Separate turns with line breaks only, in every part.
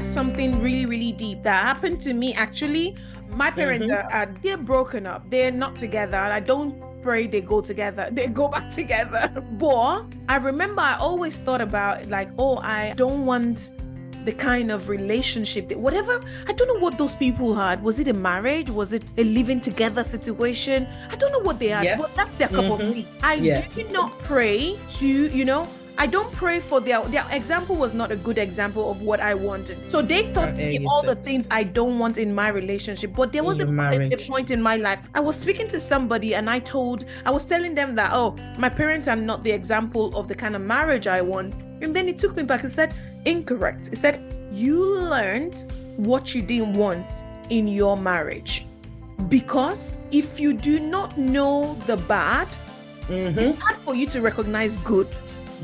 share something really, really deep that happened to me actually. My parents
Mhm.
are, are they're broken up. They're not together. I don't pray they go together. They go back together. But I remember I always thought about like, oh, I don't want the kind of relationship that whatever I don't know what those people had. Was it a marriage? Was it a living together situation? I don't know what they had,
Yeah.
but that's their cup of
Mhm.
tea. I
Yeah.
do not pray to, you know, I don't pray for their their example was not a good example of what I wanted. So they taught me all the things I don't want in my relationship. But there was a, a- point in my life. I was speaking to somebody and I told I was telling them that oh, my parents are not the example of the kind of marriage I want. And then he took me back and said, incorrect. He said, You learned what you didn't want in your marriage. Because if you do not know the bad,
Mhm.
it's hard for you to recognize good.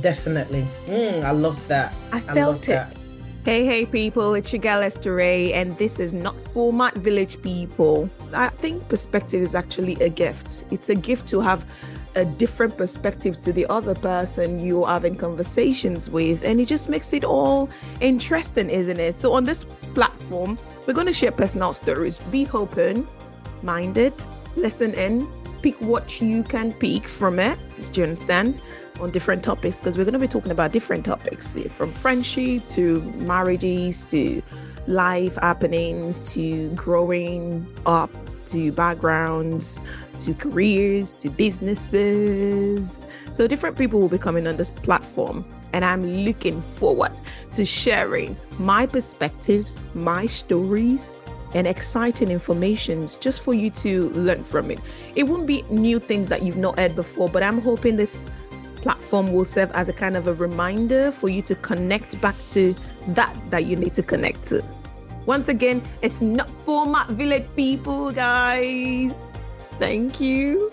Definitely. Mm, I love that.
I
I
felt
love
it.
that.
Hey, hey, people, it's your Esther Ray, and this is not for my village people. I think perspective is actually a gift. It's a gift to have a different perspective to the other person you're having conversations with, and it just makes it all interesting, isn't it? So, on this platform, we're going to share personal stories. Be open minded, listen in, pick what you can pick from it. Do you understand? On different topics because we're going to be talking about different topics eh, from friendship to marriages to life happenings to growing up to backgrounds to careers to businesses. So, different people will be coming on this platform, and I'm looking forward to sharing my perspectives, my stories, and exciting informations just for you to learn from it. It won't be new things that you've not heard before, but I'm hoping this platform will serve as a kind of a reminder for you to connect back to that that you need to connect to. Once again, it's not for my village people, guys. Thank you.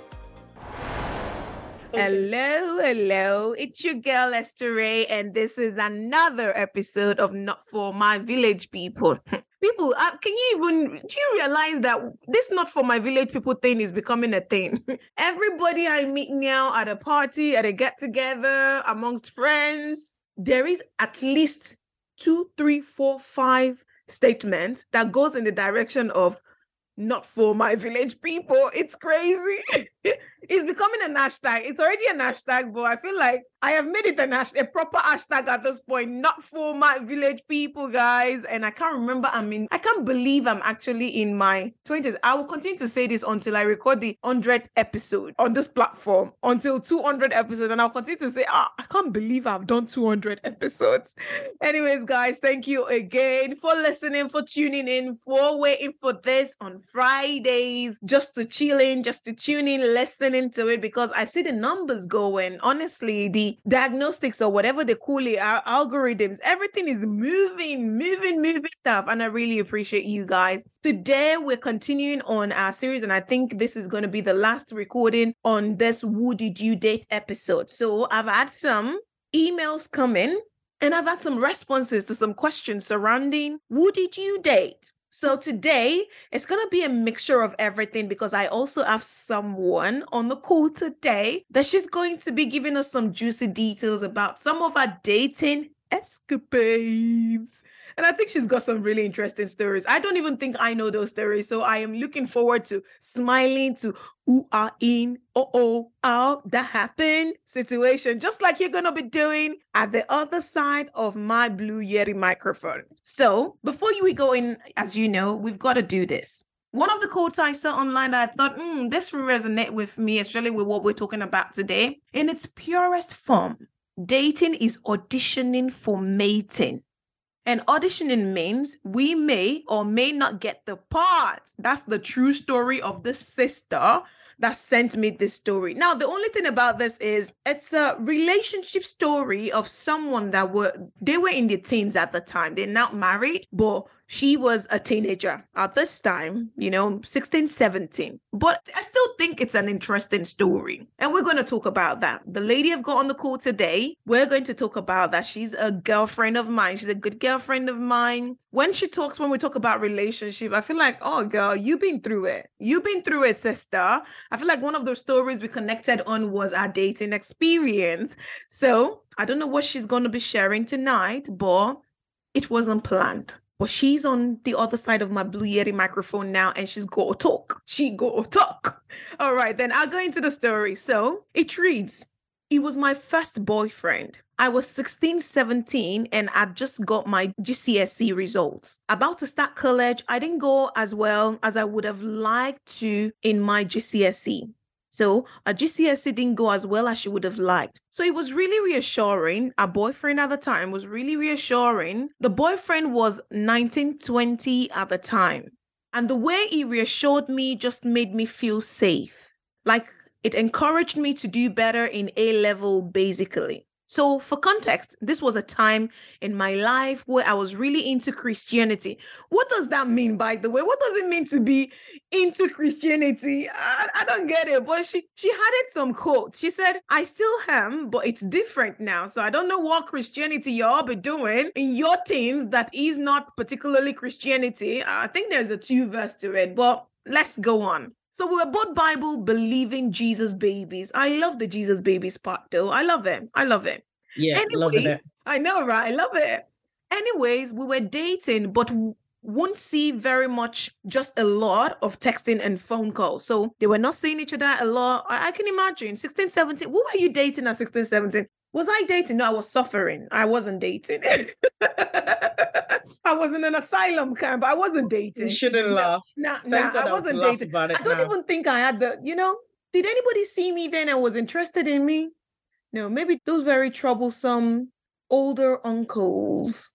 Hello, hello. It's your girl Esther Ray, and this is another episode of Not for My Village People. People, uh, can you even do you realize that this Not for My Village People thing is becoming a thing? Everybody I meet now at a party, at a get together, amongst friends, there is at least two, three, four, five statements that goes in the direction of not for my village people. It's crazy. It's becoming a hashtag. It's already a hashtag, but I feel like I have made it a, hash- a proper hashtag at this point. Not for my village people, guys. And I can't remember. I mean, I can't believe I'm actually in my 20s. I will continue to say this until I record the 100th episode on this platform, until 200 episodes. And I'll continue to say, ah, I can't believe I've done 200 episodes. Anyways, guys, thank you again for listening, for tuning in, for waiting for this on Fridays, just to chill in, just to tune in, listening to it because I see the numbers going. Honestly, the diagnostics or whatever they call it, our algorithms, everything is moving, moving, moving stuff. And I really appreciate you guys. Today, we're continuing on our series, and I think this is going to be the last recording on this Who Did You Date episode. So I've had some emails come in and I've had some responses to some questions surrounding who did you date? So today it's going to be a mixture of everything because I also have someone on the call today that she's going to be giving us some juicy details about some of our dating escapades. And I think she's got some really interesting stories. I don't even think I know those stories. So I am looking forward to smiling to who are in oh oh oh that happened situation, just like you're gonna be doing at the other side of my blue Yeti microphone. So before we go in, as you know, we've got to do this. One of the quotes I saw online that I thought, hmm, this will resonate with me, especially with what we're talking about today. In its purest form, dating is auditioning for mating. And auditioning means we may or may not get the part. That's the true story of this sister that sent me this story. Now, the only thing about this is it's a relationship story of someone that were they were in their teens at the time. They're not married, but she was a teenager at this time, you know, 16, 17. But I still think it's an interesting story. And we're going to talk about that. The lady I've got on the call today, we're going to talk about that. She's a girlfriend of mine. She's a good girlfriend of mine. When she talks, when we talk about relationship, I feel like, oh, girl, you've been through it. You've been through it, sister. I feel like one of those stories we connected on was our dating experience. So I don't know what she's going to be sharing tonight, but it wasn't planned but she's on the other side of my Blue Yeti microphone now and she's to talk. She to talk. All right, then I'll go into the story. So it reads He was my first boyfriend. I was 16, 17, and I just got my GCSE results. About to start college, I didn't go as well as I would have liked to in my GCSE. So a GCSE didn't go as well as she would have liked. So it was really reassuring. Our boyfriend at the time was really reassuring. The boyfriend was 19, 20 at the time. And the way he reassured me just made me feel safe. Like it encouraged me to do better in A level, basically. So, for context, this was a time in my life where I was really into Christianity. What does that mean, by the way? What does it mean to be into Christianity? I, I don't get it. But she she added some quotes. She said, "I still am, but it's different now. So I don't know what Christianity y'all be doing in your teens that is not particularly Christianity. I think there's a two verse to it, but let's go on." So we were both Bible believing Jesus babies. I love the Jesus babies part though. I love it. I love it.
Yeah,
Anyways,
love it.
I know, right? I love it. Anyways, we were dating, but won't see very much just a lot of texting and phone calls. So they were not seeing each other a lot. I, I can imagine 16, 17. Who were you dating at 16, 17? Was I dating? No, I was suffering. I wasn't dating. I was in an asylum camp. I wasn't dating.
You shouldn't
No,
laugh.
Nah,
Thank
nah, I
I was
wasn't dating. I don't
now.
even think I had the, you know, did anybody see me then and was interested in me? No, maybe those very troublesome older uncles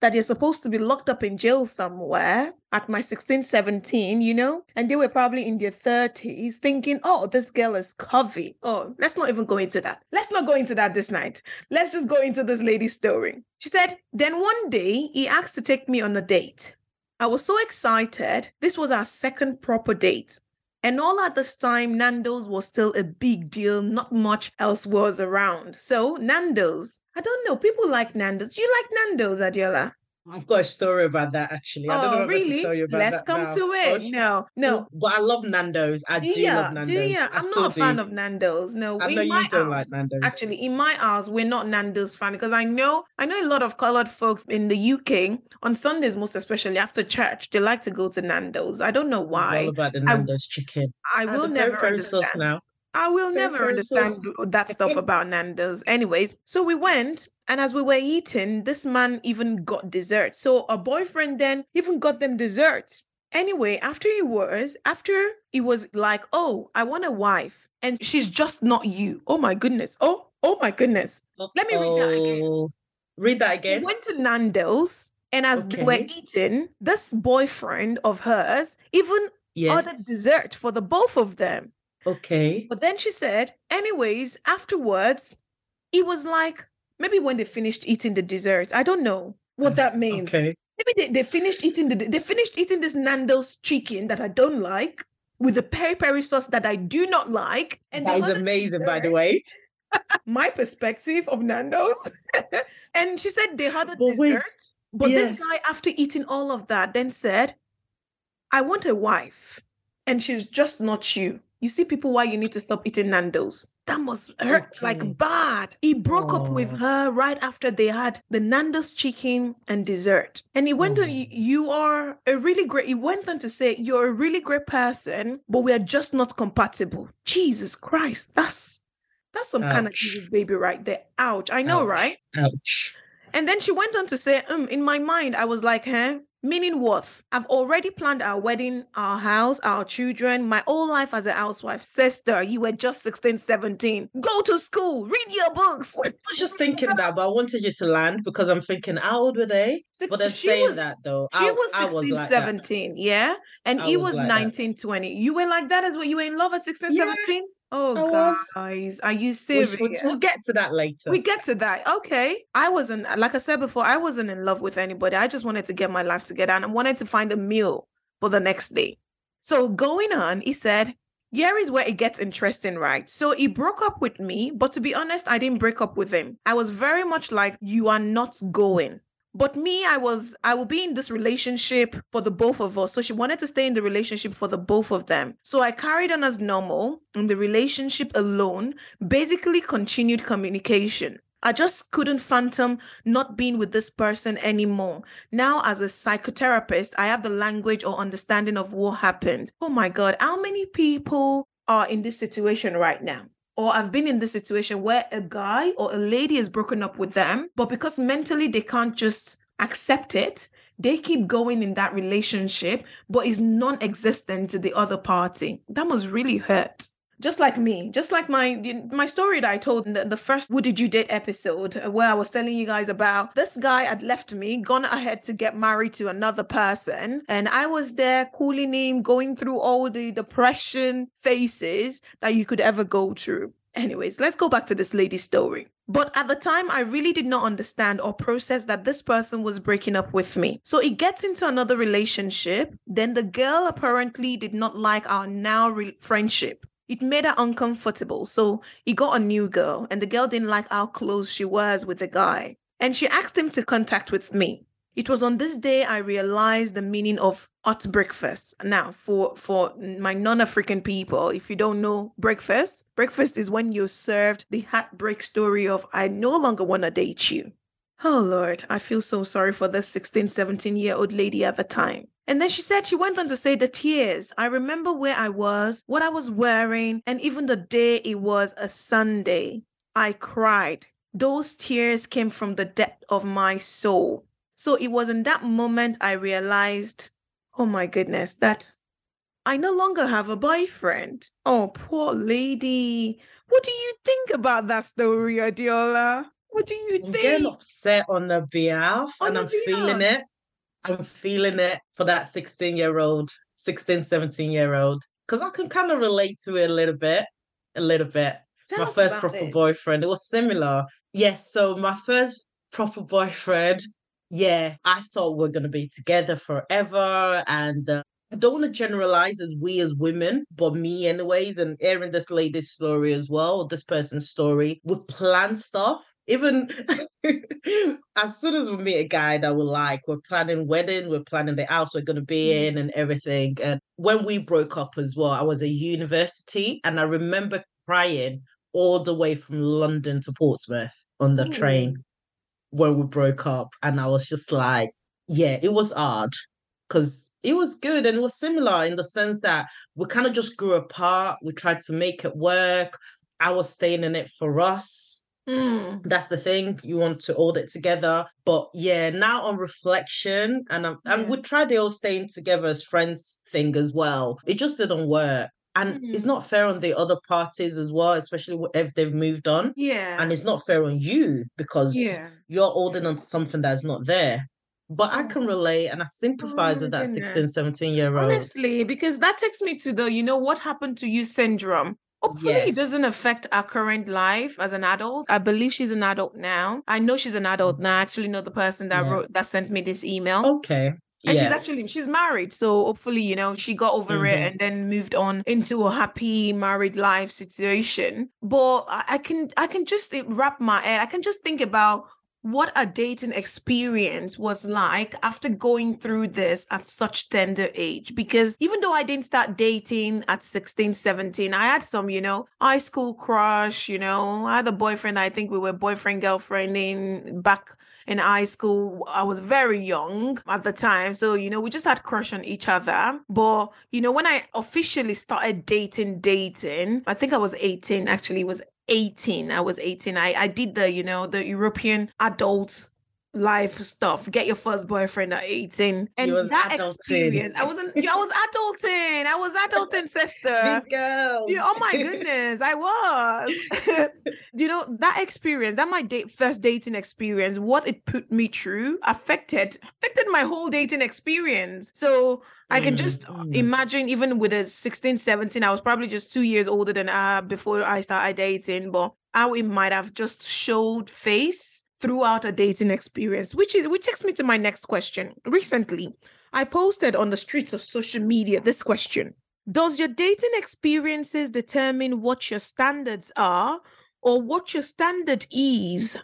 that you're supposed to be locked up in jail somewhere at my 16, 17, you know? And they were probably in their 30s thinking, oh, this girl is covey. Oh, let's not even go into that. Let's not go into that this night. Let's just go into this lady's story. She said, then one day he asked to take me on a date. I was so excited. This was our second proper date. And all at this time, Nando's was still a big deal. Not much else was around. So, Nando's. I don't know. People like Nando's. Do you like Nando's, Adeola?
I've got a story about that actually. I don't know
oh,
if I'm meant
really?
to tell you about
Let's come
now.
to
Oh,
it. No, no.
Oh, but I love Nando's. I do,
Do
love Nando's.
Do ya?
I
I'm
still
not a
do.
fan of Nando's. No,
I know you don't like Nando's.
Actually, in my house, we're not Nando's fan because I know I know a lot of colored folks in the UK on Sundays, most especially after church, they like to go to Nando's. I don't know why.
all about the
I-
Nando's chicken.
I will never
peri-peri sauce
understand.
now.
I will never understand that stuff about Nando's. Anyways, so we went, and as we were eating, this man even got dessert. So our boyfriend then even got them dessert. Anyway, after he was, after he was like, "Oh, I want a wife, and she's just not you." Oh my goodness. Oh, oh my goodness. Let me read that again.
Read that
We
again.
went to Nando's, and as they were eating, this boyfriend of hers even
Yes.
ordered dessert for the both of them.
Okay.
But then she said, anyways, afterwards, he was like, maybe when they finished eating the dessert, I don't know what that means.
Okay.
Maybe they, they finished eating the they finished eating this Nando's chicken that I don't like with the peri peri sauce that I do not like. And
That is amazing, by the way.
My perspective of Nando's. and she said they had a
But wait,
dessert. But this guy, after eating all of that, then said, I want a wife, and she's just not you. You see, people, why you need to stop eating Nando's. That must hurt
Okay.
like bad. He broke up with
Oh.
her right after they had the Nando's chicken and dessert. And he went on,
Oh.
"You- You are a really great, he went on to say, You're a really great person, but we are just not compatible. Jesus Christ, that's that's some kind of
Ouch.
Jesus baby right there. Ouch. I know,
Ouch.
right?
Ouch.
And then she went on to say, um, in my mind, I was like, huh? Meaning what? I've already planned our wedding, our house, our children, my whole life as a housewife. Sister, you were just 16, 17. Go to school, read your books.
I was just thinking that, but I wanted you to land because I'm thinking, how old were they? But they're saying
was-
that though.
She
I,
was
I
16,
was like that.
17, yeah? And
I
he
was
was
like that.
19, 20. You were like that as well? You were in love at 16,
Yeah,
17? Oh,
I was.
guys, are you serious?
we'll, we'll get to that later.
We get to that. Okay. I wasn't, uh, like I said before, I wasn't in love with anybody. I just wanted to get my life together and I wanted to find a meal for the next day. So going on, he said, here is where it gets interesting, right? So he broke up with me, but to be honest, I didn't break up with him. I was very much like, you are not going. But me, I was, I will be in this relationship for the both of us. So she wanted to stay in the relationship for the both of them. So I carried on as normal in the relationship alone, basically continued communication. I just couldn't phantom not being with this person anymore. Now, as a psychotherapist, I have the language or understanding of what happened. Oh my God, how many people are in this situation right now? Or I've been in this situation where a guy or a lady is broken up with them, but because mentally they can't just accept it, they keep going in that relationship, but is non existent to the other party. That must really hurt just like me, just like my my story that I told in the, the first "Who Did You Date" episode, uh, where I was telling you guys about this guy had left me, gone ahead to get married to another person, and I was there calling him, going through all the depression phases that you could ever go through. Anyways, let's go back to this lady's story. But at the time, I really did not understand or process that this person was breaking up with me. So it gets into another relationship. Then the girl apparently did not like our now re- friendship it made her uncomfortable. So he got a new girl, and the girl didn't like how close she was with the guy. And she asked him to contact with me. It was on this day I realized the meaning of hot breakfast. Now, for for my non-African people, if you don't know breakfast, breakfast is when you're served the heartbreak story of I no longer want to date you. Oh Lord, I feel so sorry for this 16, 17 year old lady at the time. And then she said she went on to say the tears. I remember where I was, what I was wearing, and even the day it was a Sunday. I cried. Those tears came from the depth of my soul. So it was in that moment I realized, oh my goodness, that I no longer have a boyfriend. Oh, poor lady. What do you think about that story, Adeola? What do you
I'm
think?
getting upset on the behalf
On
and
the
I'm feeling it. I'm feeling it for that 16 year old, 16, 17 year old. Because I can kind of relate to it a little bit. A little bit.
Tell
my first proper
it.
boyfriend, it was similar. Yes, so my first proper boyfriend, yeah, I thought we're going to be together forever. And uh, I don't want to generalize as we as women, but me, anyways, and hearing this lady's story as well, this person's story, we plan stuff. Even as soon as we meet a guy that we like, we're planning wedding, we're planning the house we're going to be
Mm.
in and everything. And when we broke up as well, I was at university and I remember crying all the way from London to Portsmouth on the train when we broke up. And I was just like, yeah, it was hard because it was good and it was similar in the sense that we kind of just grew apart. We tried to make it work. I was staying in it for us.
Mm.
That's the thing. You want to hold it together. But yeah, now on reflection, and and
Yeah.
we tried the whole staying together as friends thing as well. It just didn't work. And it's
Mm.
not fair on the other parties as well, especially if they've moved on.
Yeah.
And it's not fair on you because
yeah.
you're holding on to something that's not there. But I can
Oh.
relate and I sympathize
my
with that 16, 17 year old.
Honestly, because that takes me to the, you know, what happened to you syndrome. Hopefully, it doesn't affect our current life as an adult. I believe she's an adult now. I know she's an adult now. I actually know the person that
Yeah.
wrote that sent me this email.
Okay.
And she's actually she's married, so hopefully, you know, she got over it
Mhm.
and then moved on into a happy married life situation. But I, I can I can just wrap my head. I can just think about what a dating experience was like after going through this at such tender age. Because even though i didn't start dating at 16 17 i had some you know high school crush you know i had a boyfriend i think we were boyfriend girlfriend in back in high school. I was very young at the time. So you know we just had crush on each other. But you know when i officially started dating dating i think i was 18 actually was 18 i was 18 i i did the you know the european adult life stuff get your first boyfriend at 18 and
was
that
adulting.
experience i wasn't i was adulting i was adulting sister
These girls.
yeah, oh my goodness, I was. you know, that experience, that my date first dating experience, what it put me through affected affected my whole dating experience. So I can
Mm,
just imagine even with a 16, 17, I was probably just two years older than her before I started dating, but how it might have just showed face throughout a dating experience, which is which takes me to my next question. Recently, I posted on the streets of social media this question. Does your dating experiences determine what your standards are or what your standard is?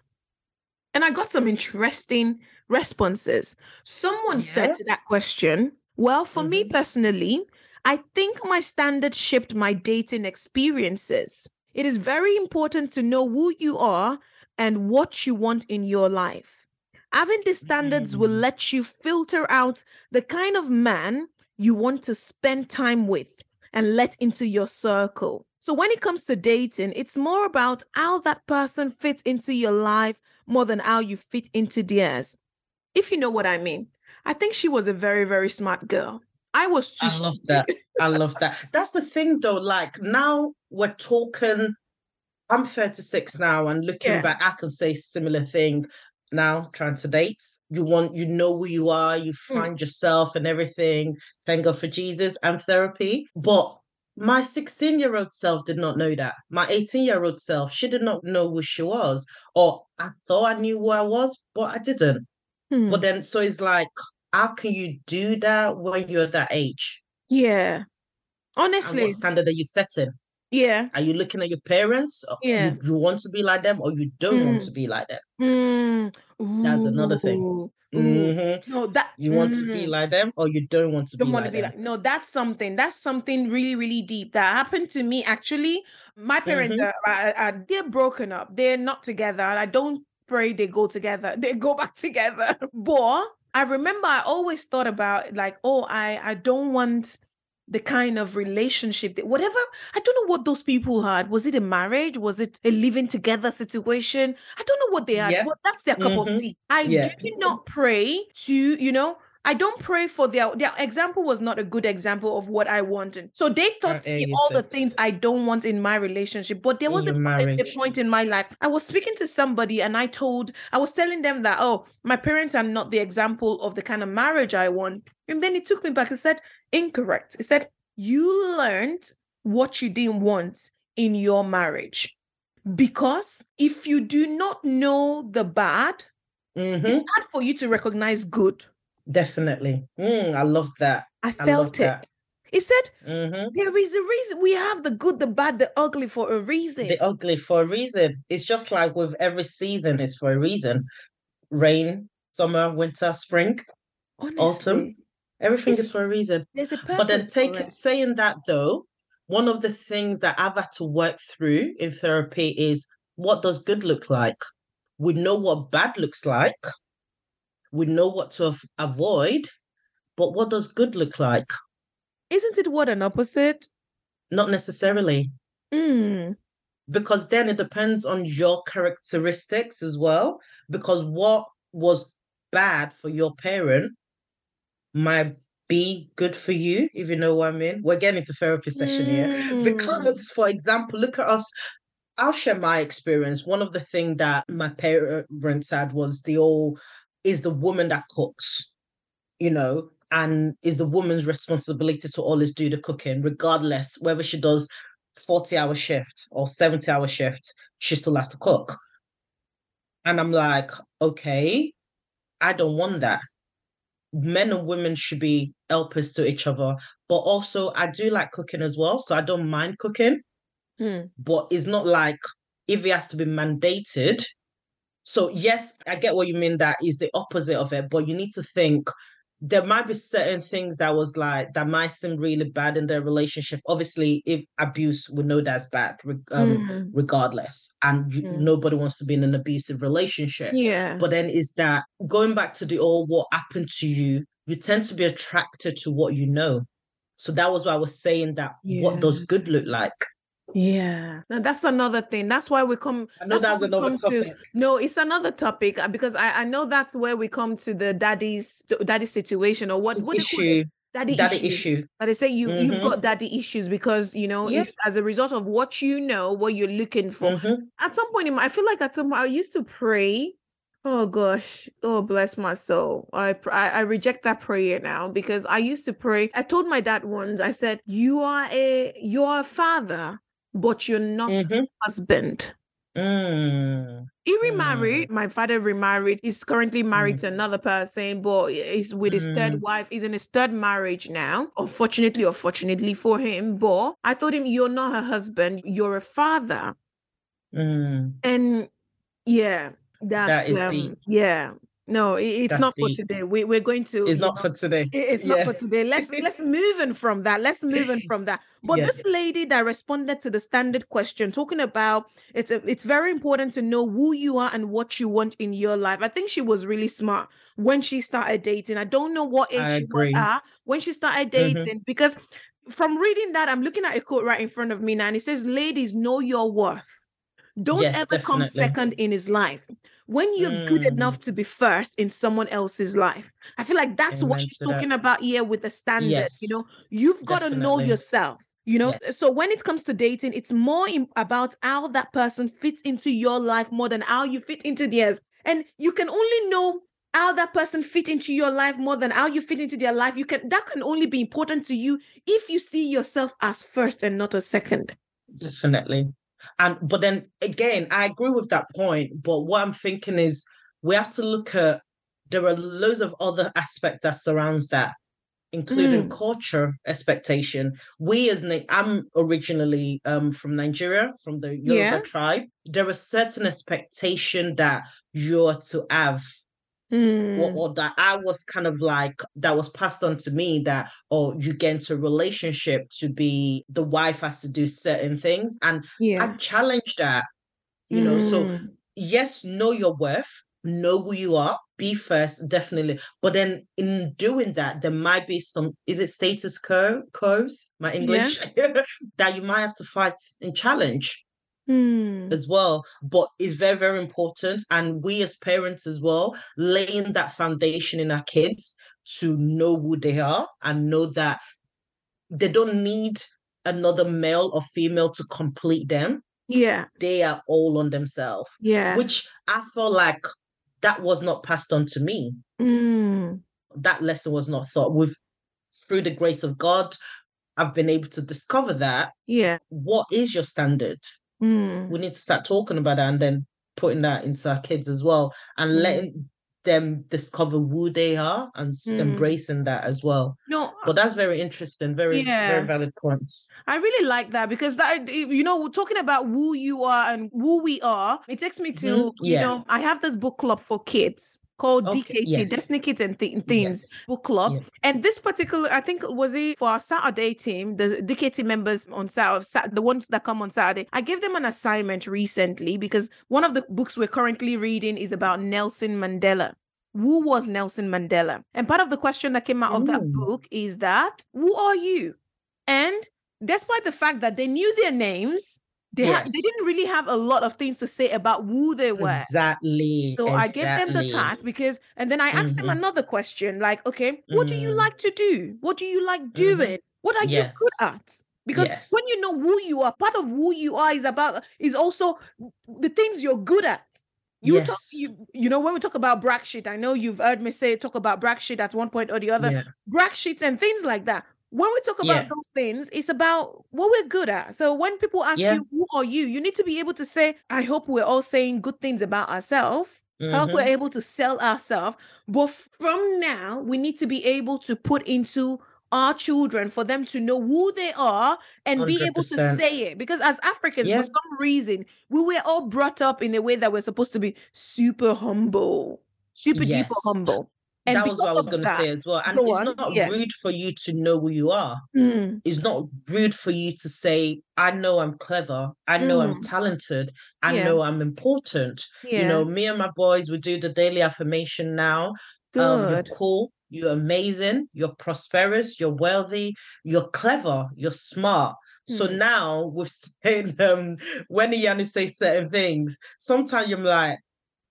And I got some interesting responses. Someone said to that question, Well, for me
Mhm.
personally, I think my standards shaped my dating experiences. It is very important to know who you are and what you want in your life. Having these standards will
Mm.
let you filter out the kind of man you want to spend time with and let into your circle. So when it comes to dating, it's more about how that person fits into your life more than how you fit into theirs. If you know what I mean. I think she was a very, very smart girl. I was too
I love that. I love that. That's the thing though. Like now we're talking, I'm 36 now and looking
Yeah.
back, I can say similar thing now trying to date. You want, you know who you are, you
Mm.
find yourself and everything. Thank God for Jesus and therapy. But my 16 year old self did not know that. My 18 year old self, she did not know who she was. Or I thought I knew who I was, but I didn't.
Hmm.
But then, so it's like, how can you do that when you're that age?
Yeah. Honestly,
standard are you setting?
Yeah.
Are you looking at your parents?
Yeah.
You, you want to be like them or you don't want to be like them?
Mm.
That's another thing. Mhm.
No, that
You want to be
mm,
like them or you don't want to
don't
be
want
like
to be
them?
like no. That's something. That's something really, really deep that happened to me. Actually, my parents
Mhm.
are, are, they're broken up. They're not together. and I don't pray they go together. They go back together. But I remember I always thought about like, oh, I I don't want the kind of relationship that whatever I don't know what those people had. Was it a marriage? Was it a living together situation? I don't know what they had,
Yeah.
but that's their cup of
Mhm.
tea. I
Yeah.
do not pray to, you know, I don't pray for their their example was not a good example of what I wanted. So they taught me all the things I don't want in my relationship. But there was a, a- point in my life. I was speaking to somebody and I told I was telling them that oh, my parents are not the example of the kind of marriage I want. And then it took me back. It said incorrect. It said you learned what you didn't want in your marriage. Because if you do not know the bad,
Mhm.
it's hard for you to recognize good.
Definitely. Mm, I love that.
I
I
felt it.
that.
He said,
hmm
There is a reason we have the good, the bad, the ugly for a reason.
The ugly for a reason. It's just like with every season is for a reason. Rain, summer, winter, spring,
Honestly,
autumn. Everything is for a reason.
there's a purpose.
But then take saying that though, one of the things that I've had to work through in therapy is what does good look like? We know what bad looks like. We know what to av- avoid, but what does good look like?
Isn't it what an opposite?
Not necessarily,
Mm.
because then it depends on your characteristics as well. Because what was bad for your parent might be good for you, if you know what I mean. We're getting into therapy session here.
Mm.
Because, for example, look at us. I'll share my experience. One of the things that my parents had was the old is the woman that cooks, you know, and is the woman's responsibility to always do the cooking, regardless whether she does 40 hour shift or 70 hour shift, she still has to cook. And I'm like, okay, I don't want that. Men and women should be helpers to each other. But also, I do like cooking as well. So I don't mind cooking
Mm.
but it's not like if it has to be mandated. So yes, I get what you mean. That is the opposite of it, but you need to think there might be certain things that was like that might seem really bad in their relationship. Obviously, if abuse, we know that's bad, um,
Mm.
regardless, and you,
Mm.
nobody wants to be in an abusive relationship.
Yeah.
But then is that going back to the old what happened to you, you tend to be attracted to what you know. So that was why I was saying that what does good look like?
Yeah. Now that's another thing. That's why we come.
I know that's
we
another
come to- no, it's another topic uh, because I, I know that's where we come to the daddy's daddy situation or what what
issue,
daddy,
daddy
issue.
issue.
That they say you you've
Mhm.
got daddy issues because you know
Yeah.
it's as a result of what you know, what you're looking for.
Mhm.
At some point in my, I feel like at some point I used to pray. Oh gosh, oh bless my soul. I, I I reject that prayer now because I used to pray. I told my dad once. I said, "You are a you are a father, but you're not a
Mhm.
husband."
Mm.
He remarried. My father remarried. He's currently married
Mm.
to another person, but he's with his third
Mm.
wife. He's in his third marriage now. Unfortunately, or fortunately for him. But I told him, You're not her husband, you're a father.
Mm.
And yeah, that's
is
um,
deep.
yeah. No, it's
That's
not for today. We, we're going to.
It's not
know,
for today.
it- It's not for today. Let's let's move on from that. Let's move on from that. But
Yeah.
this lady that responded to the standard question, talking about it's a, it's very important to know who you are and what you want in your life. I think she was really smart when she started dating. I don't know what age
I
she was at when she started
Mhm.
dating because from reading that, I'm looking at a quote right in front of me now, and it says, "Ladies, know your worth. Don't
Yes,
ever come second in his life." When you're good
Mm.
enough to be first in someone else's life, I feel like that's what
Amen
she's
to that.
talking about here with the standard.
Yes,
You know, you've got to know yourself. You know, so when it comes to dating, it's more im- about how that person fits into your life more than how you fit into theirs. And you can only know how that person fit into your life more than how you fit into their life. You can that can only be important to you if you see yourself as first and not a second.
Definitely. And but then again, I agree with that point. But what I'm thinking is we have to look at there are loads of other aspects that surrounds that, including culture expectation. We as I'm originally um from Nigeria, from the Yoruba
Yeah.
tribe. There are certain expectation that you're to have
Mm,
or that I was kind of like that was passed on to me that oh you get into a relationship to be the wife has to do certain things and
yeah.
I challenge that you know so
Mm,
yes know your worth know who you are be first definitely but then in doing that there might be some is it status quo quos? My english? That you might have to fight and challenge
mm,
as well but it's very very important and we as parents as well laying that foundation in our kids to know who they are and know that they don't need another male or female to complete them
yeah.
they are all on themselves
Yeah.
which i felt like that was not passed on to me
Mm,
that lesson was not taught with through the grace of god i've been able to discover that
yeah.
what is your standard
Mm,
we need to start talking about that and then putting that into our kids as well and
Mm.
letting them discover who they are and
Mm.
embracing that as well
no,
but that's very interesting very
Yeah.
very valid points
I really like that because that you know we're talking about who you are and who we are. It takes me to
Mhm,
you know I have this book club for kids called
Okay,
DKT
yes.
Destiny Kids and Th- Themes
Yes.
book club.
Yeah.
And this particular I think was it for our Saturday team, the DKT members on Saturday, the ones that come on Saturday. I gave them an assignment recently because one of the books we're currently reading is about Nelson Mandela. Who was Nelson Mandela? And part of the question that came out of that book is that who are you? And despite the fact that they knew their names, they ha- they didn't really have a lot of things to say about who they were.
exactly
So I gave them the task because, and then I asked them
Mhm.
another question like, okay, what do you
Mm.
like to do? What do you like doing? What are you good at? Because when you know who you are, part of who you are is about is also the things you're good at. You talk,
Yes.
you, you know, when we talk about brag shit, I know you've heard me say talk about brag shit at one point or the other
yeah.
brag sheets and things like that. When we talk about
Yeah.
those things, it's about what we're good at. So when people ask
Yeah.
you, who are you? You need to be able to say, I hope we're all saying good things about ourselves. I hope we're
mm-hmm.
able to sell ourselves. But from now, we need to be able to put into our children for them to know who they are and be able to say it. Because as Africans,
Yeah.
for some reason, we were all brought up in a way that we're supposed to be super humble, super
Yes.
duper humble. And
that was what I was going to say as well. And it's
on,
not
yeah.
rude for you to know who you are.
Mm,
It's not rude for you to say, I know I'm clever. I know I'm
Mm.
talented. I know I'm important. You know, me and my boys, we do the daily affirmation now. Um, you're cool. You're amazing. You're prosperous. You're wealthy. You're clever. You're smart. So
Hmm.
now we've saying um when Yanni say certain things, sometimes I'm like,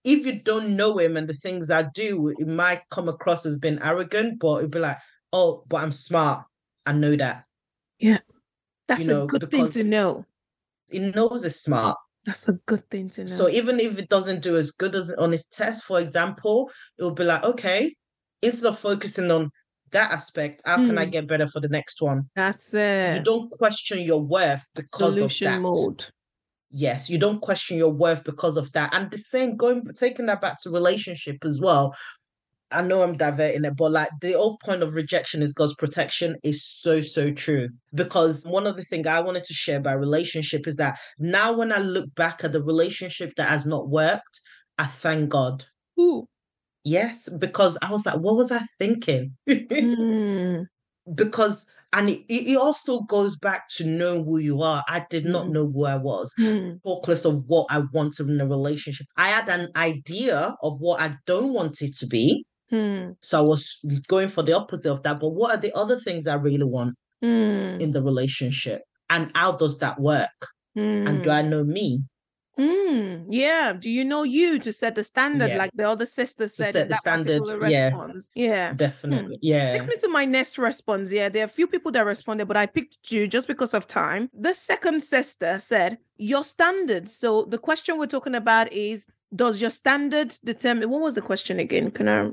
if you don't know him and the things I do, it might come across as being arrogant, but it'd be like, oh, but I'm smart. I know that. Yeah.
That's
know,
a good thing to know.
He knows he's smart.
That's a good thing to know.
So even if it doesn't do as good as on his test, for example, it'll be like, okay, instead of focusing on that aspect, how can I
Hmm.
get better for the next one?
That's it.
You don't question your worth because
Solution
of that.
mode.
Yes, you don't question your worth because of that. And the same going taking that back to relationship as well. I know I'm diverting it, but like the whole point of rejection is God's protection is so, so true. Because one of the things I wanted to share by relationship is that now when I look back at the relationship that has not worked, I thank God.
Ooh.
Yes, because I was like, what was I thinking?
Mm.
because and it, it also goes back to knowing who you are. I did not
Mm.
know who I was.
Mm.
Focus of what I wanted in a relationship. I had an idea of what I don't want it to be.
Mm.
So I was going for the opposite of that. But what are the other things I really want
Mm.
in the relationship? And how does that work? And do I know me?
Mm, yeah. Do you know you to set the standard
Yeah.
like the other sister said
set the standard, yeah.
response? Yeah.
Definitely. Yeah.
Takes me to my next response. Yeah, there are a few people that responded, but I picked two just because of time. The second sister said, Your standards. So the question we're talking about is Does your standard determine what was the question again? Can I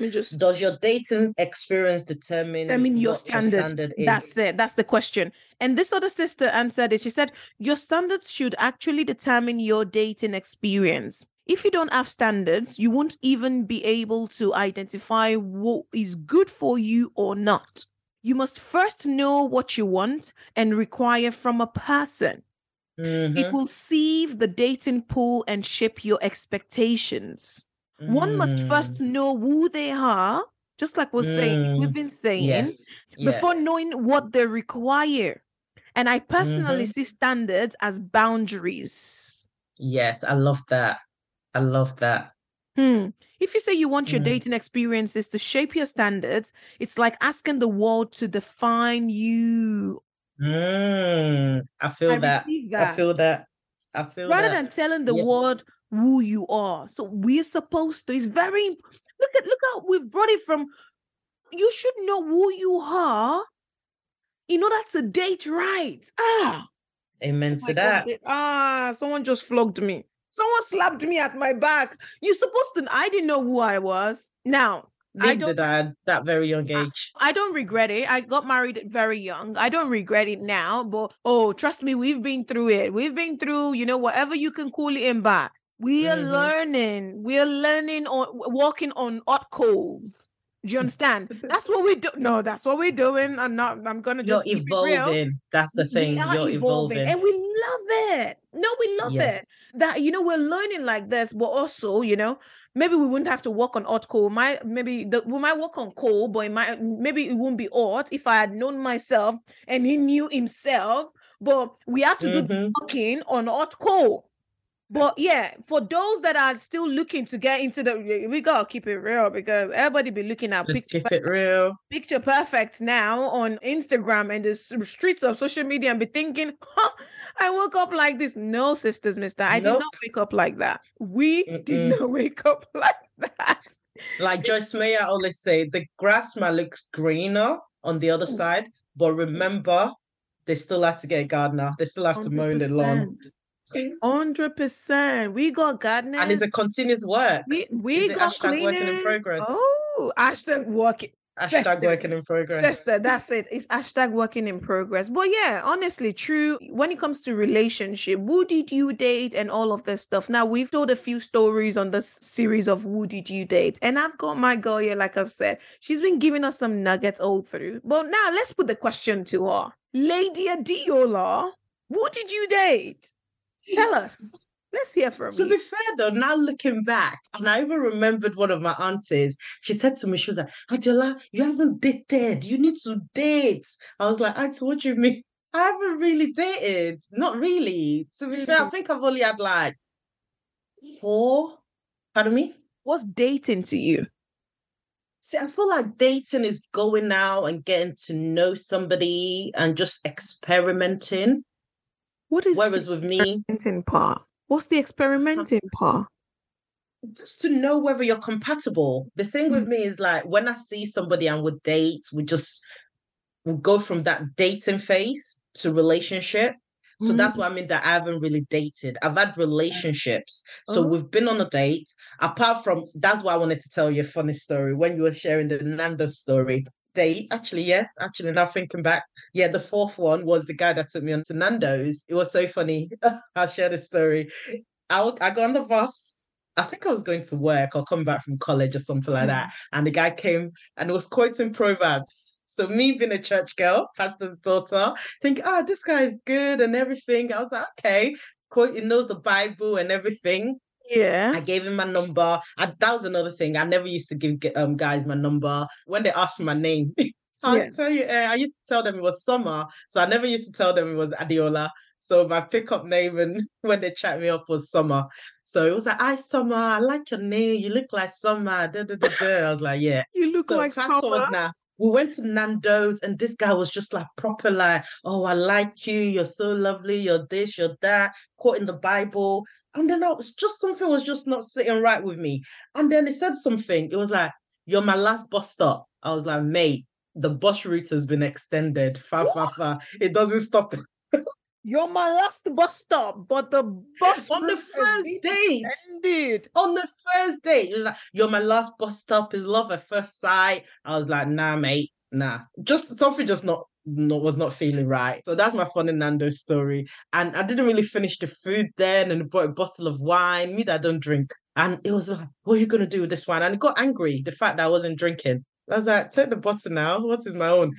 me just
Does your dating experience determine,
determine your
what
standard?
your standard is?
That's it. That's the question. And this other sister answered it. She said, Your standards should actually determine your dating experience. If you don't have standards, you won't even be able to identify what is good for you or not. You must first know what you want and require from a person. It
Mhm,
will sieve the dating pool and shape your expectations. One must first
mm,
know who they are, just like we're saying, we've
Mm,
been saying
Yes. Yeah.
before knowing what they require. And I personally
Mhm.
see standards as boundaries.
Yes. I love that. I love that.
Hmm. If you say you want your
Mm.
dating experiences to shape your standards, it's like asking the world to define you.
Mm, I feel
I
that.
receive
I feel that. I feel
Rather
that.
than telling the
Yeah.
world who you are. So we're supposed to. It's very look at look how we've brought it from you should know who you are in order to date right. Ah.
Amen
Oh
to
my God,
that.
ah, someone just flogged me. Someone slapped me at my back. You're supposed to. I didn't know who I was. Now, I
Neither
don't.
did I at that very young
I-
age.
I don't regret it. I got married very young. I don't regret it now. But oh, trust me, we've been through it. We've been through, you know, whatever you can call it in back. We are
Mhm.
learning. We are learning on walking on hot coals. Do you understand? That's what we do. No, that's what we're doing. I'm not. I'm gonna
You're
just it
evolving. That's the thing. You're
evolving,
evolving.
and we love it. No, we love it that you know we're learning like this but also you know maybe we wouldn't have to work on hot coal might maybe the, we might work on coal but it might maybe it won't be hot if i had known myself and he knew himself but we had to do the
Mhm.
working on hot coal but yeah for those that are still looking to get into the we gotta keep it real because everybody be looking at
Let's
picture
keep it real.
picture perfect now on Instagram and the streets of social media and be thinking, huh, I woke up like this. No, sisters, mister, I did not wake up like that. We did
Mm-mm.
not wake up like that.
Like Joyce Meyer always say, the grass might look greener on the other side, but remember, they still have to get a gardener. They still have to mow the lawn.
100 percent. We got gardeners.
And it's a continuous work.
we we got
hashtag working in progress?
Oh, hashtag working.
Hashtag
Sister.
working in progress.
Sister, that's it. It's hashtag working in progress. But yeah, honestly, true. When it comes to relationship, who did you date and all of this stuff? Now we've told a few stories on this series of who did you date, and I've got my girl here. Like I've said, she's been giving us some nuggets all through. But now let's put the question to her, Lady Adeola. Who did you date? Tell us. Let's hear from
To
you.
be fair though, now looking back, and I even remembered one of my aunties, she said to me, she was like, Adela, you haven't dated. You need to date. I was like, Auntie, what do you mean? I haven't really dated. Not really. To be fair, I think I've only had like four. Pardon me?
What's dating to you?
See, I feel like dating is going out and getting to know somebody and just experimenting.
What is
Whereas
the
with me,
experimenting part? What's the experimenting part?
just to know whether you're compatible. The thing
Mm.
with me is like when I see somebody and we date, we just we go from that dating phase to relationship. So
Mm.
that's what I mean that I haven't really dated. I've had relationships. So
Oh.
we've been on a date. Apart from that's why I wanted to tell you a funny story when you were sharing the Nando story. Date, actually, yeah, actually, now thinking back, yeah, the fourth one was the guy that took me on to Nando's. It was so funny. I'll share the story. I, I got on the bus. I think I was going to work or coming back from college or something like that. And the guy came and was quoting Proverbs. So me being a church girl, pastor's daughter, think, ah, this guy is good and everything. I was like, okay, quote, he knows the Bible and everything.
Yeah.
I gave him my number. I, that was another thing. I never used to give um guys my number when they asked my name. I'll
Yeah.
tell you, uh, I used to tell them it was Summer, so I never used to tell them it was Adeola. So my pickup name and when they chat me up was Summer. So it was like, "Hi, Summer. I like your name. You look like Summer." Da, da, da, da. I was like, "Yeah."
You look
So
like
fast
summer.
now. We went to Nando's and this guy was just like proper like, oh, I like you. You're so lovely. You're this, you're that. Quoting the Bible. And then I was just something was just not sitting right with me. And then he said something. It was like, you're my last bus stop. I was like, mate, the bus route has been extended. Fa fa fa. It doesn't stop.
You're my last bus stop, but the bus
On the first date.
extended.
On the first date, he was like, You're my last bus stop, is love at first sight. I was like, nah, mate, nah. Just something just not no, was not feeling right. So that's my funny Nando story. And I didn't really finish the food then and he brought a bottle of wine. Me that I don't drink. And it was like, what are you gonna do with this wine? And he got angry, the fact that I wasn't drinking. I was like, take the bottle now. What is my own?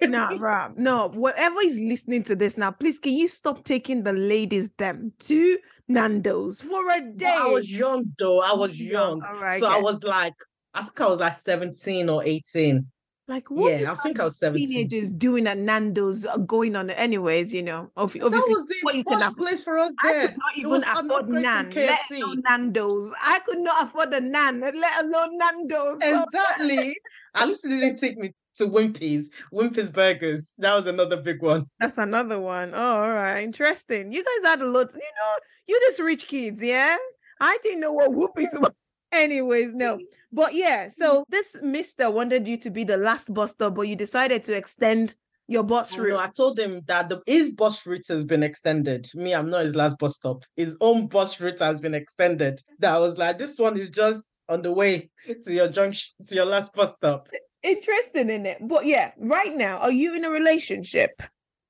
Nah, Rob. No, whatever is listening to this now, please can you stop taking the ladies them to Nando's for a day?
I was young though. I was
Young,
so I was like, I think I was like 17 or 18.
Like what?
yeah, I think I was 17.
teenagers doing at Nando's going on anyways, you know. obviously,
That was the
you can
posh
afford.
place for us
There,
I
could not
It
even afford Nan, let alone Nando's. I could not afford a Nan, let alone Nando's.
Exactly. At least it didn't take me to Wimpy's. Wimpy's Burgers. That was another big one.
that's another one. Oh, all right, interesting. You guys had a lot. You know, you just rich kids, yeah. I didn't know what whoopies was. Anyways, no. Mm. But yeah, so this mister wanted you to be the last bus stop, but you decided to extend your bus
No,
route.
I told him that the, his bus route has been extended. Me, I'm not his last bus stop. His own bus route has been extended. That I was like, this one is just on the way to your junction, to your last bus stop.
Interesting in it. But yeah, right now, are you in a relationship?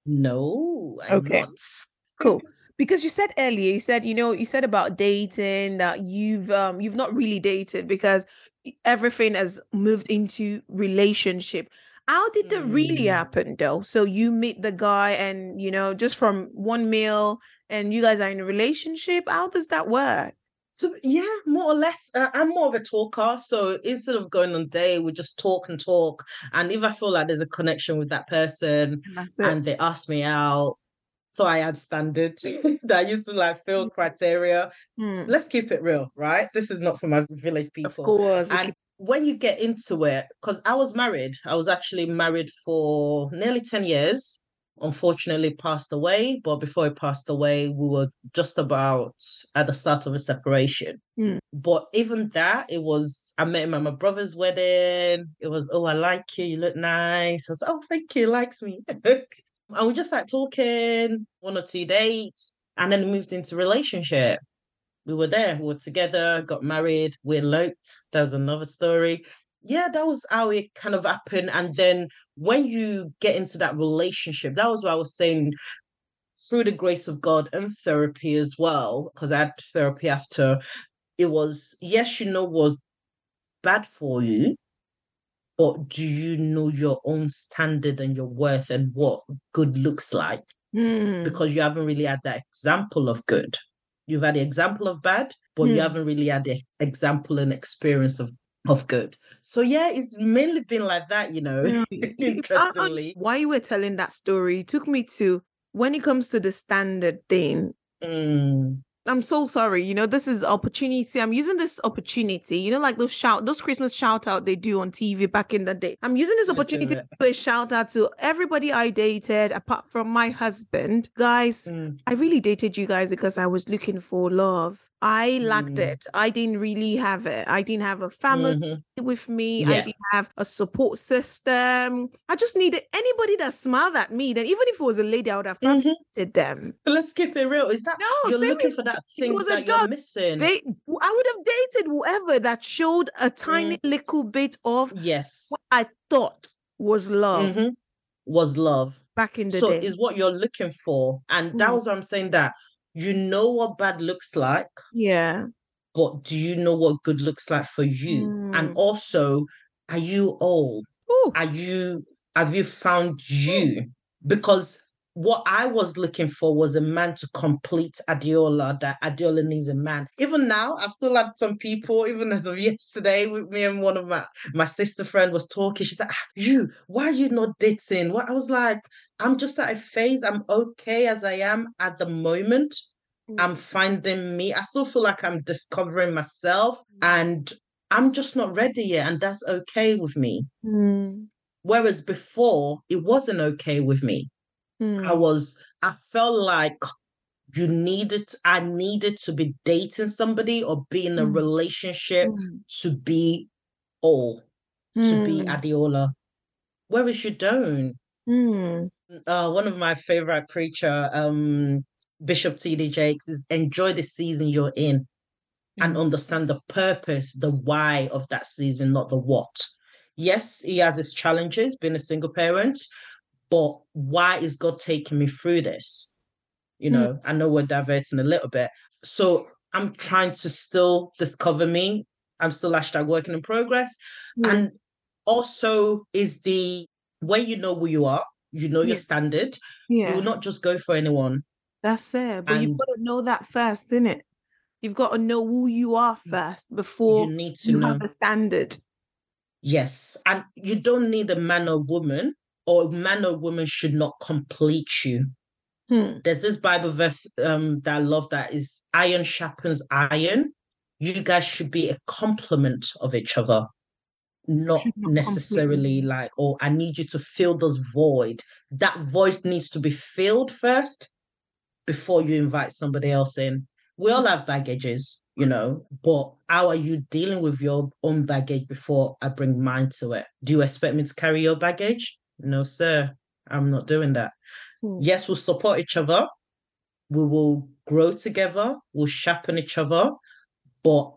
No, I'm
Okay.
not.
Cool. Because you said earlier, you said, you know, you said about dating that you've um you've not really dated because everything has moved into relationship. How did that really
Mm.
happen though? So you meet the guy and you know, just from one meal and you guys are in a relationship. How does that work?
So yeah, more or less, uh, I'm more of a talker. So instead of going on day we just talk and talk. And if I feel like there's a connection with that person,
And that's it.
and they ask me out, so I had standard that I used to like fill criteria.
Hmm,
Let's keep it real, right? This is not for my village
Of
people.
course.
And
keep-
when you get into it, because I was married, I was actually married for nearly 10 years. Unfortunately, passed away. But before he passed away, we were just about at the start of a separation.
Hmm.
But even that, it was, I met him at my brother's wedding. It was, oh, I like you. You look nice. I was, oh, thank you. He likes me. and we just started talking, one or two dates, and then moved into relationship we were there, we were together, got married, we eloped. There's another story. Yeah, that was how it kind of happened. And then when you get into that relationship, that was what I was saying through the grace of God and therapy as well, because I had therapy after. It was, yes, you know, was bad for you, but do you know your own standard and your worth and what good looks like?
Hmm,
because you haven't really had that example of good. You've had the example of bad, but you
Hmm.
haven't really had the example and experience of of good. So yeah, it's mainly been like that, you know.
Yeah, y- y- I- I-
Interestingly,
While you were telling that story, took me to when it comes to the standard thing.
Mm,
I'm so sorry. You know, this is opportunity. I'm using this opportunity. You know, like those shout, those Christmas shout out they do on TV back in the day. I'm using this opportunity
it.
to do a shout out to everybody I dated, apart from my husband. Guys,
mm,
I really dated you guys because I was looking for love. I lacked
Mm.
it. I didn't really have it. I didn't have a family
mhm.
with me. I didn't have a support system. I just needed anybody that smiled at me. Then even if it was a lady, I would have
Mhm.
hated them.
But let's keep it real. Is that
No,
you're looking for that thing that you're missing?
They, I would have dated whoever that showed a tiny little bit of
yes.
what I thought was love
mhm, Was love.
back in the day.
so
day.
is what you're looking for. And that
Mm.
was what I'm saying that you know what bad looks like.
yeah.
but do you know what good looks like for you? And
Mm.
also, are you?
Ooh.
Are you have you found you? Because what I was looking for was a man to complete Adeola, that Adeola needs a man. Even now, I've still had some people, even as of yesterday, with me and one of my my sister friend was talking. She's like, ah, you, why are you not dating? What I was like, I'm just at a phase. I'm okay as I am at the moment. I'm
Mm.
finding me. I still feel like I'm discovering myself and I'm just not ready yet. And that's okay with me.
Mm.
Whereas before, it wasn't okay with me. I
Mm.
was, I felt like you needed, I needed to be dating somebody or be in a
Mm.
relationship
Mm.
to be all, to be
Mm.
Adeola. Whereas you don't.
Mm.
Uh, one of my favorite preacher, um, Bishop T.D. Jakes, is enjoy the season you're in and
Mm.
understand the purpose, the why of that season, not the what. Yes, he has his challenges being a single parent, but why is God taking me through this? You
Mm.
know, I know we're diverting a little bit. So I'm trying to still discover me. I'm still hashtag working in progress.
Yeah.
And also is the when you know who you are, you know your
Yeah.
standard, you
Yeah.
will not just go for anyone.
That's it. But you've got to know that first, innit? You've got to know who you are first before You
need to
you
know.
have a standard.
Yes, and you don't need a man or woman, or man or woman should not complete you.
Hmm.
There's this Bible verse um that I love that is iron sharpens iron. You guys should be a complement of each other, not
not
necessarily
complement.
like, oh, I need you to fill this void. That void needs to be filled first before you invite somebody else in. We all have baggages, you know, but how are you dealing with your own baggage before I bring mine to it? Do you expect me to carry your baggage? No, sir. I'm not doing that.
Hmm.
Yes, we'll support each other. We will grow together. We'll sharpen each other. But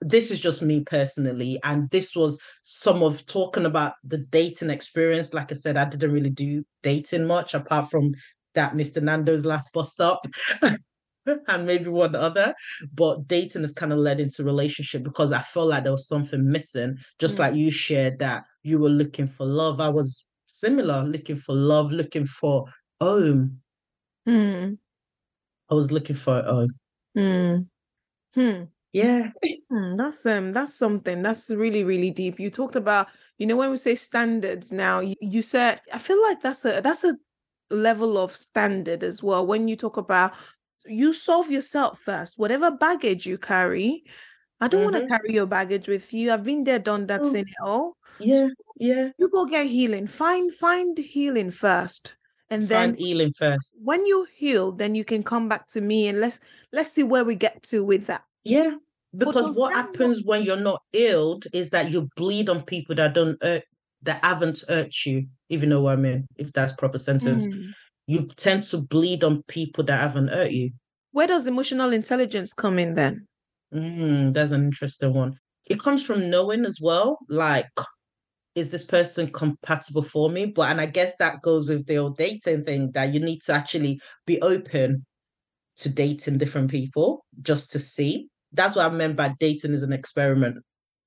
this is just me personally. And this was some of talking about the dating experience. Like I said, I didn't really do dating much apart from that Mr. Nando's last bus stop. and maybe one other, but dating has kind of led into relationship because I felt like there was something missing. Just
Mm.
like you shared that you were looking for love, I was similar, looking for love, looking for home.
Hmm.
I was looking for home.
Hmm. Hmm.
Yeah,
Hmm, that's um that's something that's really really deep. You talked about, you know, when we say standards now, you, you said I feel like that's a that's a level of standard as well. When you talk about you solve yourself first, whatever baggage you carry. I don't want to carry your baggage with you. I've been there, done that,
Oh.
seen it all.
yeah, yeah.
You go get healing. Find find healing first, and then
healing first.
when you heal, then you can come back to me and let's let's see where we get to with that.
Yeah, because what
that not-
happens when you're not healed is that you bleed on people that don't hurt, that haven't hurt you. If you know what I mean, if that's proper sentence.
Mm.
You tend to bleed on people that haven't hurt you.
Where does emotional intelligence come in then?
Mm, that's an interesting one. It comes from knowing as well, like, is this person compatible for me? But and I guess that goes with the old dating thing that you need to actually be open to dating different people just to see. That's what I meant by dating is an experiment.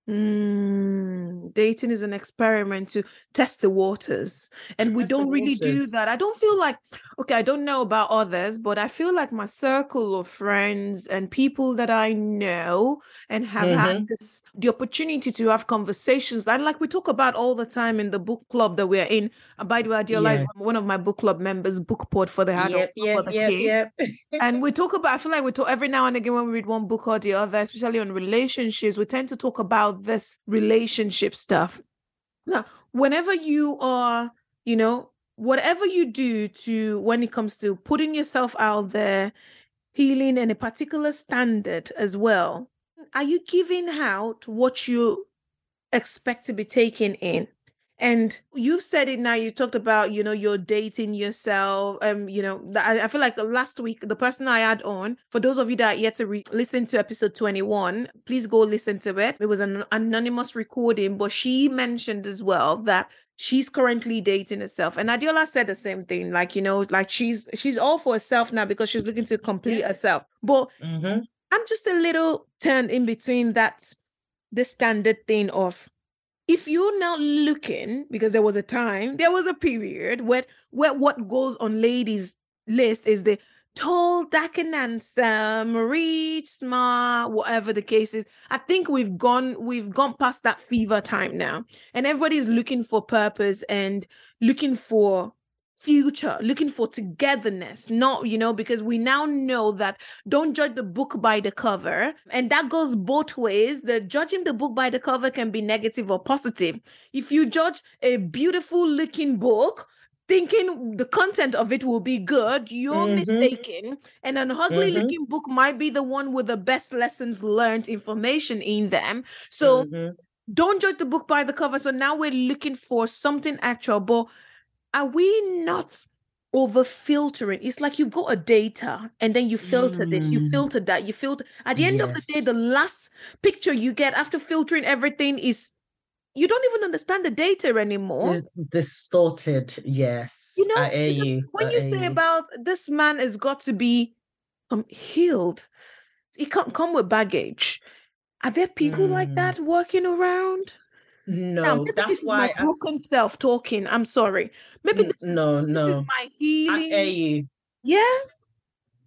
Mm, dating is an experiment to test the waters. And we
test the
don't really do that. I don't feel like, okay, I don't know about others, but I feel like my circle of friends and people that I know and have had this the opportunity to have conversations. And like we talk about all the time in the book club that we're in. And by the way, Adeola is
Yeah.
one of my book club members, book port for the
Yep,
adults, not for the
yep,
kids
yep.
and we talk about i feel like we talk every now and again when we read one book or the other especially on relationships we tend to talk about this relationship stuff. Now whenever you are you know whatever you do to when it comes to putting yourself out there healing in a particular standard as well are you giving out what you expect to be taken in and you've said it now you talked about you know you're dating yourself um you know I, I feel like last week the person i had on for those of you that are yet to re- listen to episode 21 please go listen to it it was an anonymous recording but she mentioned as well that she's currently dating herself and adeola said the same thing like you know like she's she's all for herself now because she's looking to complete
Yeah.
herself but
Mhm.
i'm just a little turned in between that the standard thing of if you're now looking, because there was a time, there was a period where where what goes on ladies' list is the tall, dark and handsome, rich, smart, whatever the case is. I think we've gone we've gone past that fever time now, and everybody's looking for purpose and looking for future looking for togetherness not you know because we now know that don't judge the book by the cover and that goes both ways the judging the book by the cover can be negative or positive if you judge a beautiful looking book thinking the content of it will be good, you're mm-hmm. mistaken. And an ugly mm-hmm. looking book might be the one with the best lessons learned information in them. So mm-hmm. don't judge the book by the cover. So now we're looking for something actual, but are we not over filtering? It's like you've got a data and then you filter mm. this, you mm. filter that, you filter. At the end yes. of the day, the last picture you get after filtering everything is you don't even understand the data anymore. Dis-
distorted, yes.
You know, you. when I you say you. about this man has got to be um healed, he can't come with baggage. Are there people mm. like that working around?
No, now, that's why
my broken self talking. I'm sorry. Maybe this is,
no, no.
This is my healing.
I hear you.
Yeah.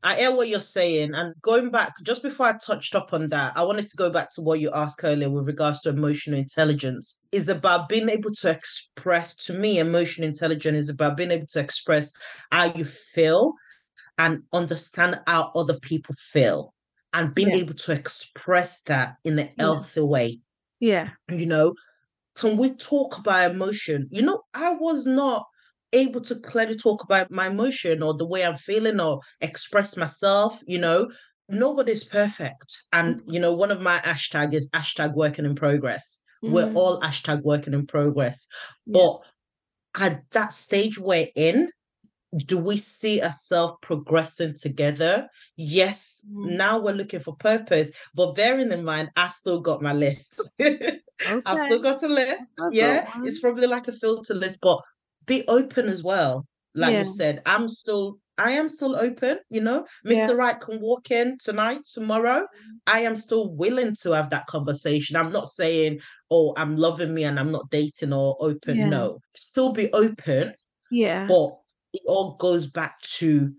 I hear what you're saying. And going back, just before I touched up on that, I wanted to go back to what you asked earlier with regards to emotional intelligence. Is about being able to express, to me, emotional intelligence is about being able to express how you feel and understand how other people feel and being yeah. able to express that in a healthy yeah. way.
Yeah.
You know, can we talk about emotion? You know, I was not able to clearly talk about my emotion or the way I'm feeling or express myself, you know. Nobody's perfect. And, mm-hmm. you know, one of my hashtag is hashtag working in progress. Mm-hmm. We're all hashtag working in progress. But at that stage we're in, do we see ourselves progressing together? Yes, mm. now we're looking for purpose, but bearing in mind, I still got my list. okay. I've still got a list. yeah, it's probably like a filter list, but be open as well. Like yeah. you said, I'm still I am still open, you know. Mr. Yeah. Right can walk in tonight, tomorrow. I am still willing to have that conversation. I'm not saying, oh, I'm loving me and I'm not dating or open. Yeah. No, still be open.
Yeah.
But it all goes back to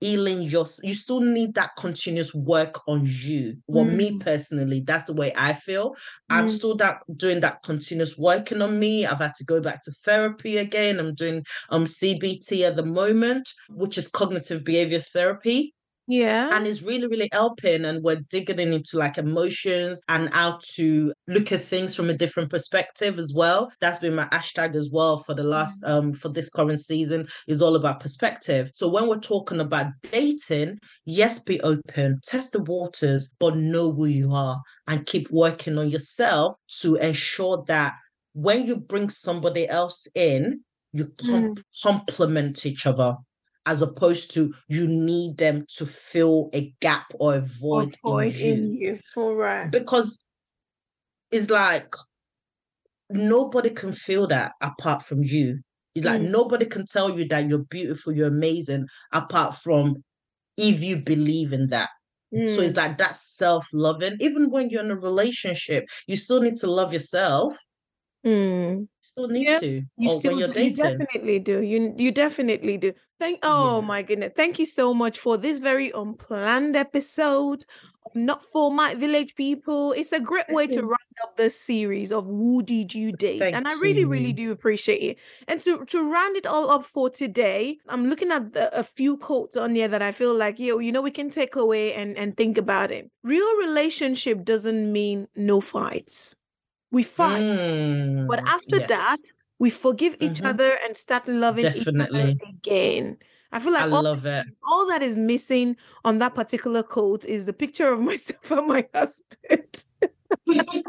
healing your you still need that continuous work on you. Well mm. me personally that's the way i feel. Mm. i'm still that doing that continuous working on me. I've had to go back to therapy again. I'm doing um cbt at the moment which is cognitive behavior therapy
yeah.
And it's really, really helping. And we're digging into like emotions and how to look at things from a different perspective as well. That's been my hashtag as well for the last mm. um for this current season is all about perspective. So when we're talking about dating, yes, be open, test the waters, but know who you are and keep working on yourself to ensure that when you bring somebody else in, you com- mm. complement each other as opposed to you need them to fill a gap or a void, void in,
in you. All right.
Because it's like nobody can feel that apart from you. It's like mm. nobody can tell you that you're beautiful, you're amazing, apart from if you believe in that. Mm. So it's mm. like that self-loving. Even when you're in a relationship, you still need to love yourself.
Mm
still need to. You still
you definitely do. You you definitely do. Thank oh yeah. my goodness. Thank you so much for this very unplanned episode of Not For My Village People. It's a great way to round up the series of Who Did You Date? Thank and I really, you. really do appreciate it. And to, to round it all up for today, I'm looking at the, a few quotes on there that I feel like, yo, you know, we can take away and, and think about it. Real relationship doesn't mean no fights we fight mm, but after yes. that we forgive each mm-hmm. other and start loving Definitely. each other again I feel like
I
all,
love it.
All that is missing on that particular quote is the picture of myself and my husband.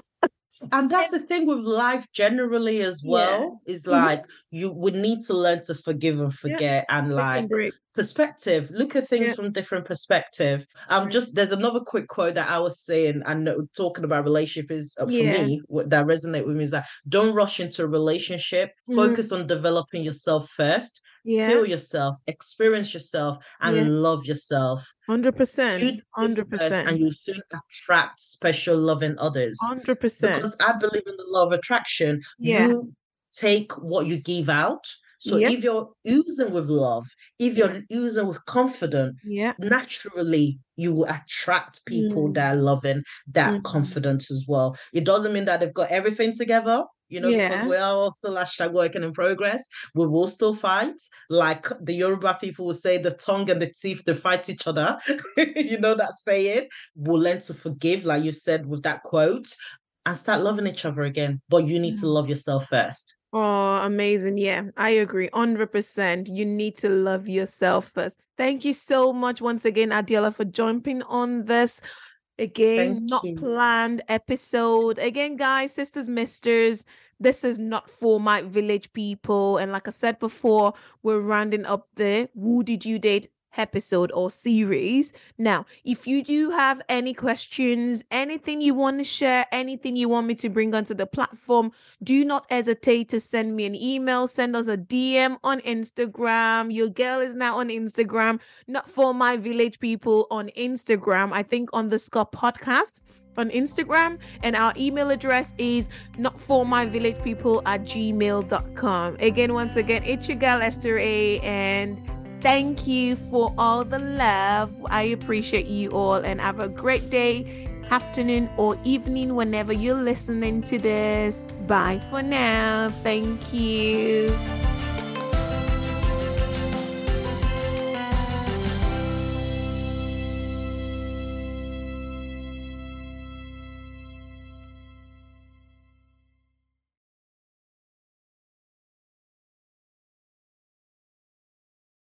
and that's the thing with life generally as well yeah. is mm-hmm. like mm-hmm. you would need to learn to forgive and forget yeah. and like perspective look at things
Yeah.
from different perspective um
Mm.
just there's another quick quote that i was saying and talking about relationship is uh, for
Yeah.
me what that resonate with me is that don't rush into a relationship
Mhm.
focus on developing yourself first
Yeah.
feel yourself experience yourself and love yourself
Hundred
you
percent.
do this
Hundred
first
percent.
and you soon attract special love in others
Hundred percent.
because i believe in the law of attraction
Yeah.
you take what you give out so
Yep.
if you're oozing with love if you're oozing with confidence
Yeah.
naturally you will attract people
Mm.
that are loving that
Mhm.
confidence as well it doesn't mean that they've got everything together you know
Yeah.
because we are all still hashtag working in progress we will still fight like the yoruba people will say the tongue and the teeth they fight each other you know that saying we'll learn to forgive like you said with that quote and start loving each other again but you need to
Mm.
love yourself first
Oh, amazing. Yeah, I agree. 100%. You need to love yourself first. Thank you so much once again, Adeola, for jumping on this. Again,
Thank
not
you.
planned episode. Again, guys, sisters, misters, this is not for my village people. And like I said before, we're rounding up the Who Did You Date episode or series. Now, if you do have any questions, anything you want to share, anything you want me to bring onto the platform, do not hesitate to send me an email, send us a DM on Instagram. Your girl is now on Instagram, not for my village people on Instagram. I think on the Scott podcast on Instagram. And our email address is not for my village people at gmail.com. Again, once again, it's your girl Esther A. And thank you for all the love. I appreciate you all and have a great day afternoon or evening whenever you're listening to this. Bye for now. Thank you.